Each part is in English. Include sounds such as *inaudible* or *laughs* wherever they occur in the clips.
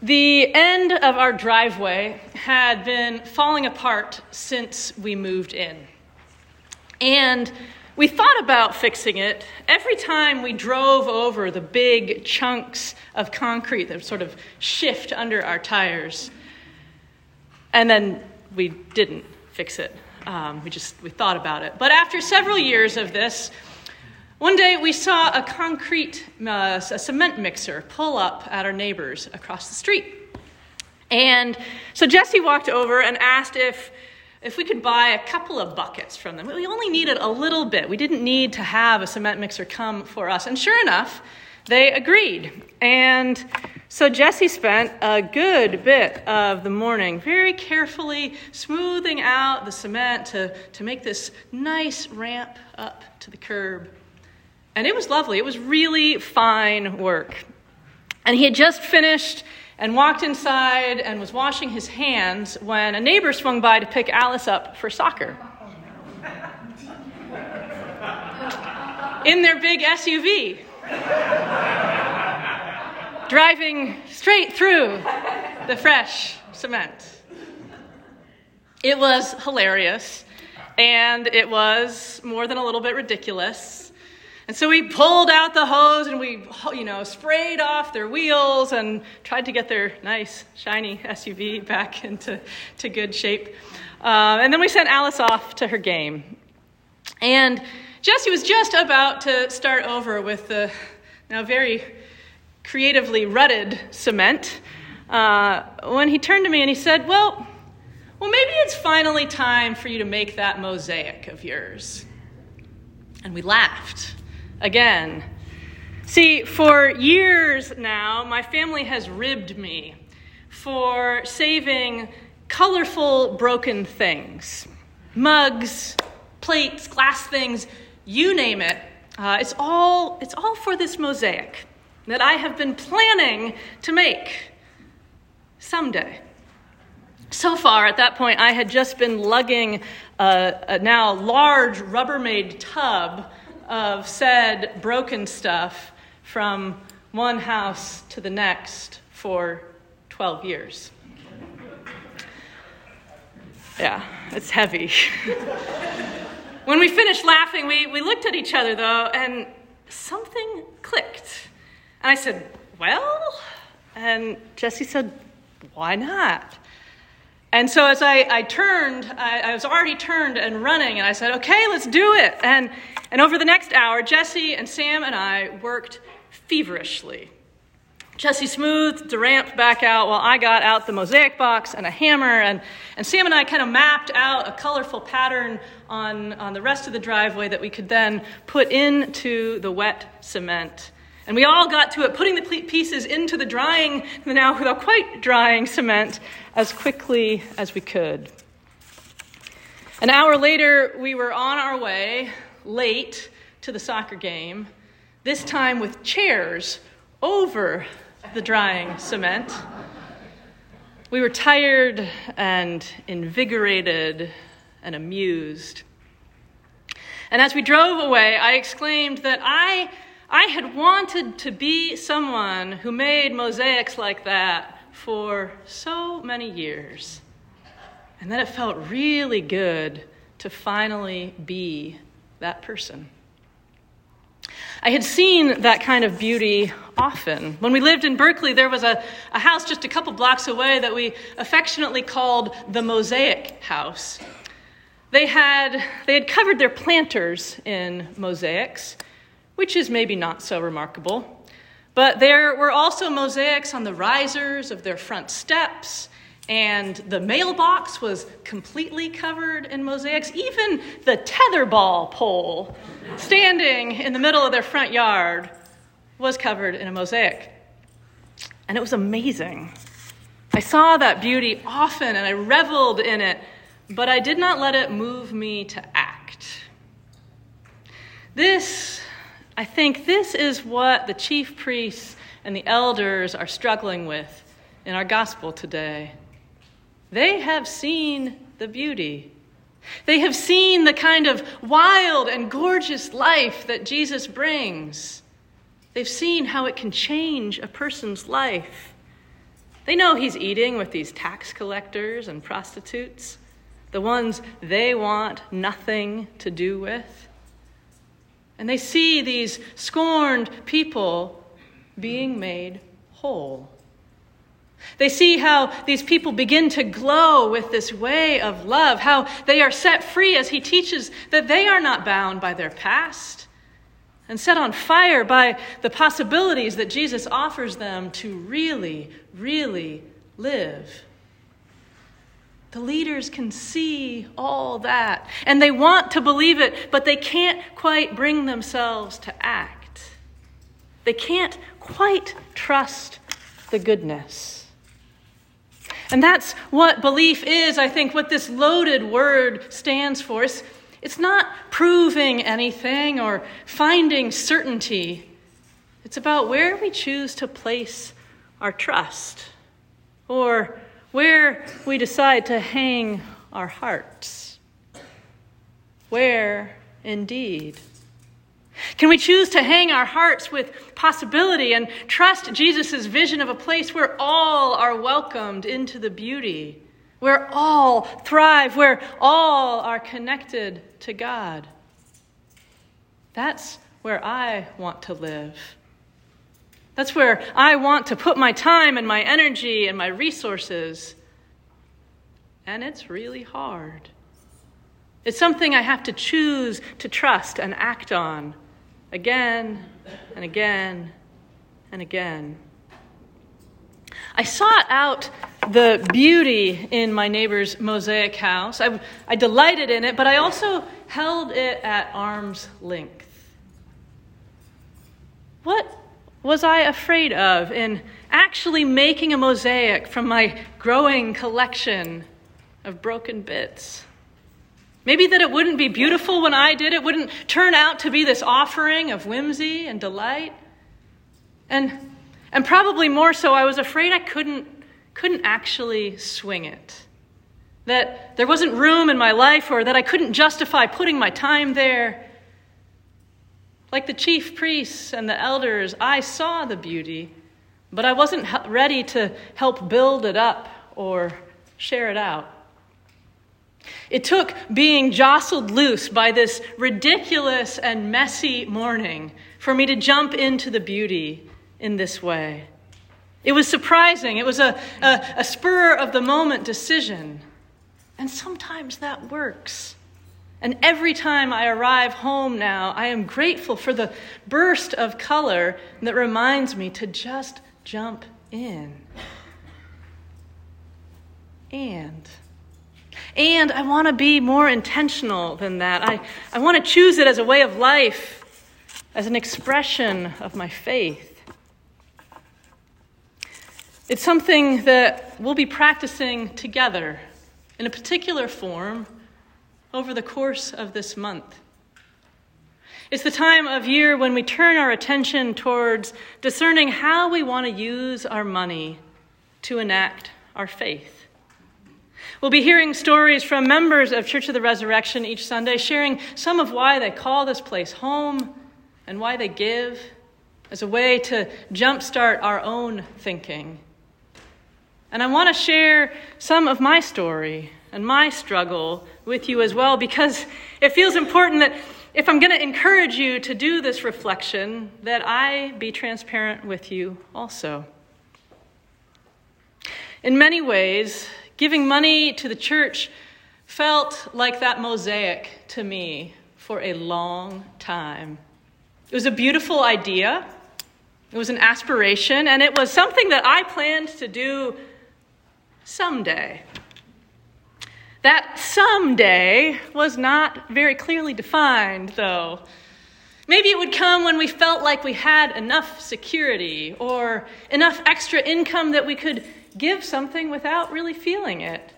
The end of our driveway had been falling apart since we moved in. And we thought about fixing it every time we drove over the big chunks of concrete that sort of shift under our tires. And then we didn't fix it. Um, we just we thought about it. But after several years of this, one day we saw a concrete, uh, a cement mixer pull up at our neighbors across the street. And so Jesse walked over and asked if, if we could buy a couple of buckets from them. We only needed a little bit. We didn't need to have a cement mixer come for us. And sure enough, they agreed. And so Jesse spent a good bit of the morning very carefully smoothing out the cement to, to make this nice ramp up to the curb. And it was lovely. It was really fine work. And he had just finished and walked inside and was washing his hands when a neighbor swung by to pick Alice up for soccer. In their big SUV, driving straight through the fresh cement. It was hilarious, and it was more than a little bit ridiculous. And so we pulled out the hose and we, you know, sprayed off their wheels and tried to get their nice, shiny SUV back *laughs* into to good shape. Uh, and then we sent Alice off to her game. And Jesse was just about to start over with the now very creatively rutted cement uh, when he turned to me and he said, Well, well, maybe it's finally time for you to make that mosaic of yours. And we laughed again. See, for years now, my family has ribbed me for saving colorful broken things mugs, plates, glass things, you name it. Uh, it's, all, it's all for this mosaic that I have been planning to make someday. So far, at that point, I had just been lugging a, a now large Rubbermaid tub of said broken stuff from one house to the next for 12 years. Yeah, it's heavy. *laughs* when we finished laughing, we, we looked at each other, though, and something clicked. And I said, Well? And Jesse said, Why not? And so as I, I turned, I, I, was already turned and running, and I said, okay, let's do it. And, and over the next hour, Jesse and Sam and I worked feverishly. Jesse smoothed the ramp back out while I got out the mosaic box and a hammer. And, and Sam and I kind of mapped out a colorful pattern on, on the rest of the driveway that we could then put into the wet cement. And we all got to it, putting the pieces into the drying, now without quite drying cement, as quickly as we could. An hour later, we were on our way, late, to the soccer game, this time with chairs over the drying cement. We were tired and invigorated and amused. And as we drove away, I exclaimed that I I had wanted to be someone who made mosaics like that for so many years. And then it felt really good to finally be that person. I had seen that kind of beauty often. When we lived in Berkeley, there was a, a house just a couple blocks away that we affectionately called the Mosaic House. They had, they had covered their planters in mosaics, which is maybe not so remarkable. But there were also mosaics on the risers of their front steps, and the mailbox was completely covered in mosaics. Even the tetherball pole standing in the middle of their front yard was covered in a mosaic. And it was amazing. I saw that beauty often and I reveled in it, but I did not let it move me to act. This I think this is what the chief priests and the elders are struggling with in our gospel today. They have seen the beauty. They have seen the kind of wild and gorgeous life that Jesus brings. They've seen how it can change a person's life. They know he's eating with these tax collectors and prostitutes, the ones they want nothing to do with. And they see these scorned people being made whole. They see how these people begin to glow with this way of love, how they are set free as he teaches that they are not bound by their past and set on fire by the possibilities that Jesus offers them to really, really live. The leaders can see all that, and they want to believe it, but they can't quite bring themselves to act. They can't quite trust the goodness. And that's what belief is, I think, what this loaded word stands for. It's, it's not proving anything or finding certainty, it's about where we choose to place our trust or where we decide to hang our hearts. Where, indeed. Can we choose to hang our hearts with possibility and trust Jesus' vision of a place where all are welcomed into the beauty, where all thrive, where all are connected to God? That's where I want to live. That's where I want to put my time and my energy and my resources. And it's really hard. It's something I have to choose to trust and act on again and again and again. I sought out the beauty in my neighbor's mosaic house. I, I delighted in it, but I also held it at arm's length. What was I afraid of in actually making a mosaic from my growing collection of broken bits? Maybe that it wouldn't be beautiful when I did it, wouldn't turn out to be this offering of whimsy and delight. And, and probably more so, I was afraid I couldn't, couldn't actually swing it. That there wasn't room in my life, or that I couldn't justify putting my time there. Like the chief priests and the elders, I saw the beauty, but I wasn't ready to help build it up or share it out. It took being jostled loose by this ridiculous and messy morning for me to jump into the beauty in this way. It was surprising. It was a, a, a spur of the moment decision. And sometimes that works. And every time I arrive home now, I am grateful for the burst of color that reminds me to just jump in. And, and I want to be more intentional than that. I, I want to choose it as a way of life, as an expression of my faith. It's something that we'll be practicing together in a particular form over the course of this month. It's the time of year when we turn our attention towards discerning how we want to use our money to enact our faith. We'll be hearing stories from members of Church of the Resurrection each Sunday, sharing some of why they call this place home and why they give as a way to jumpstart our own thinking. And I want to share some of my story and my struggle with you as well because it feels important that if I'm going to encourage you to do this reflection, that I be transparent with you also. In many ways, giving money to the church felt like that mosaic to me for a long time. It was a beautiful idea, it was an aspiration, and it was something that I planned to do someday. Someday was not very clearly defined, though. Maybe it would come when we felt like we had enough security or enough extra income that we could give something without really feeling it.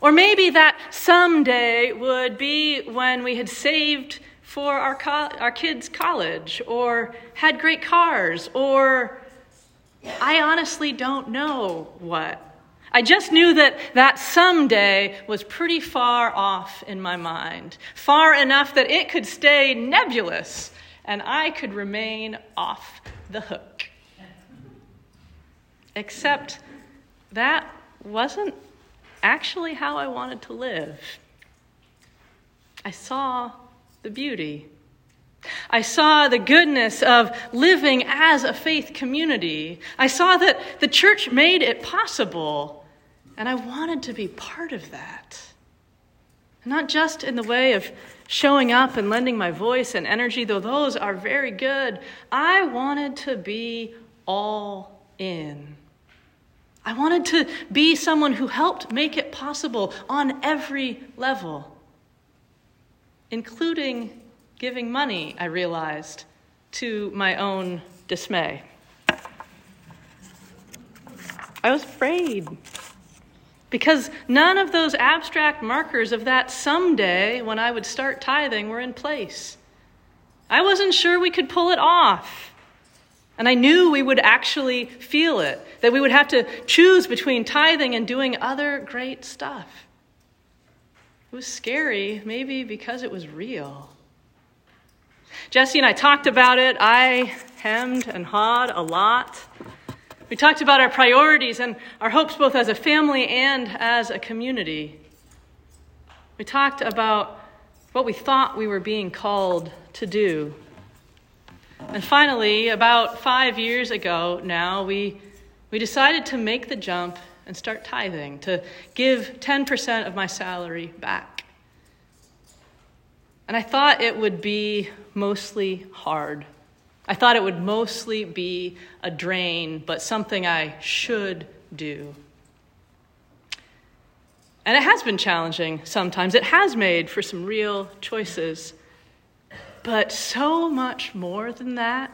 Or maybe that someday would be when we had saved for our, co- our kids' college or had great cars or I honestly don't know what. I just knew that that someday was pretty far off in my mind, far enough that it could stay nebulous and I could remain off the hook. Except that wasn't actually how I wanted to live. I saw the beauty. I saw the goodness of living as a faith community. I saw that the church made it possible, and I wanted to be part of that. Not just in the way of showing up and lending my voice and energy, though those are very good. I wanted to be all in. I wanted to be someone who helped make it possible on every level, including giving money, I realized, to my own dismay. I was afraid because none of those abstract markers of that someday when I would start tithing were in place. I wasn't sure we could pull it off. And I knew we would actually feel it, that we would have to choose between tithing and doing other great stuff. It was scary, maybe because it was real. Jesse and I talked about it. I hemmed and hawed a lot. We talked about our priorities and our hopes both as a family and as a community. We talked about what we thought we were being called to do. And finally, about five years ago now, we, we decided to make the jump and start tithing, to give 10% of my salary back. And I thought it would be mostly hard. I thought it would mostly be a drain, but something I should do. And it has been challenging sometimes. It has made for some real choices. But so much more than that,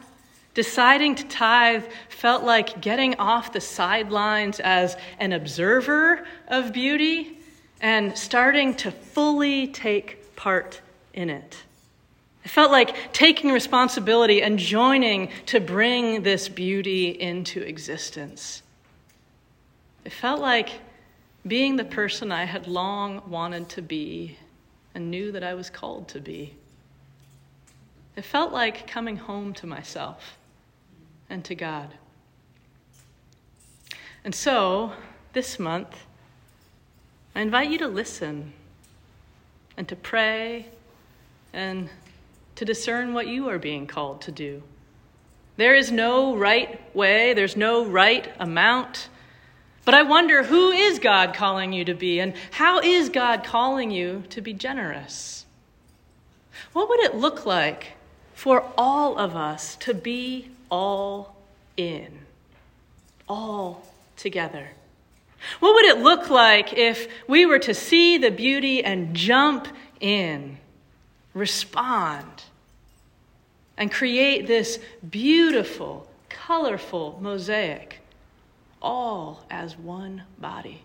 deciding to tithe felt like getting off the sidelines as an observer of beauty and starting to fully take part in it. It felt like taking responsibility and joining to bring this beauty into existence. It felt like being the person I had long wanted to be and knew that I was called to be. It felt like coming home to myself and to God. And so, this month, I invite you to listen and to pray and to discern what you are being called to do. There is no right way, there's no right amount. But I wonder who is God calling you to be, and how is God calling you to be generous? What would it look like for all of us to be all in, all together? What would it look like if we were to see the beauty and jump in? respond, and create this beautiful, colorful mosaic, all as one body.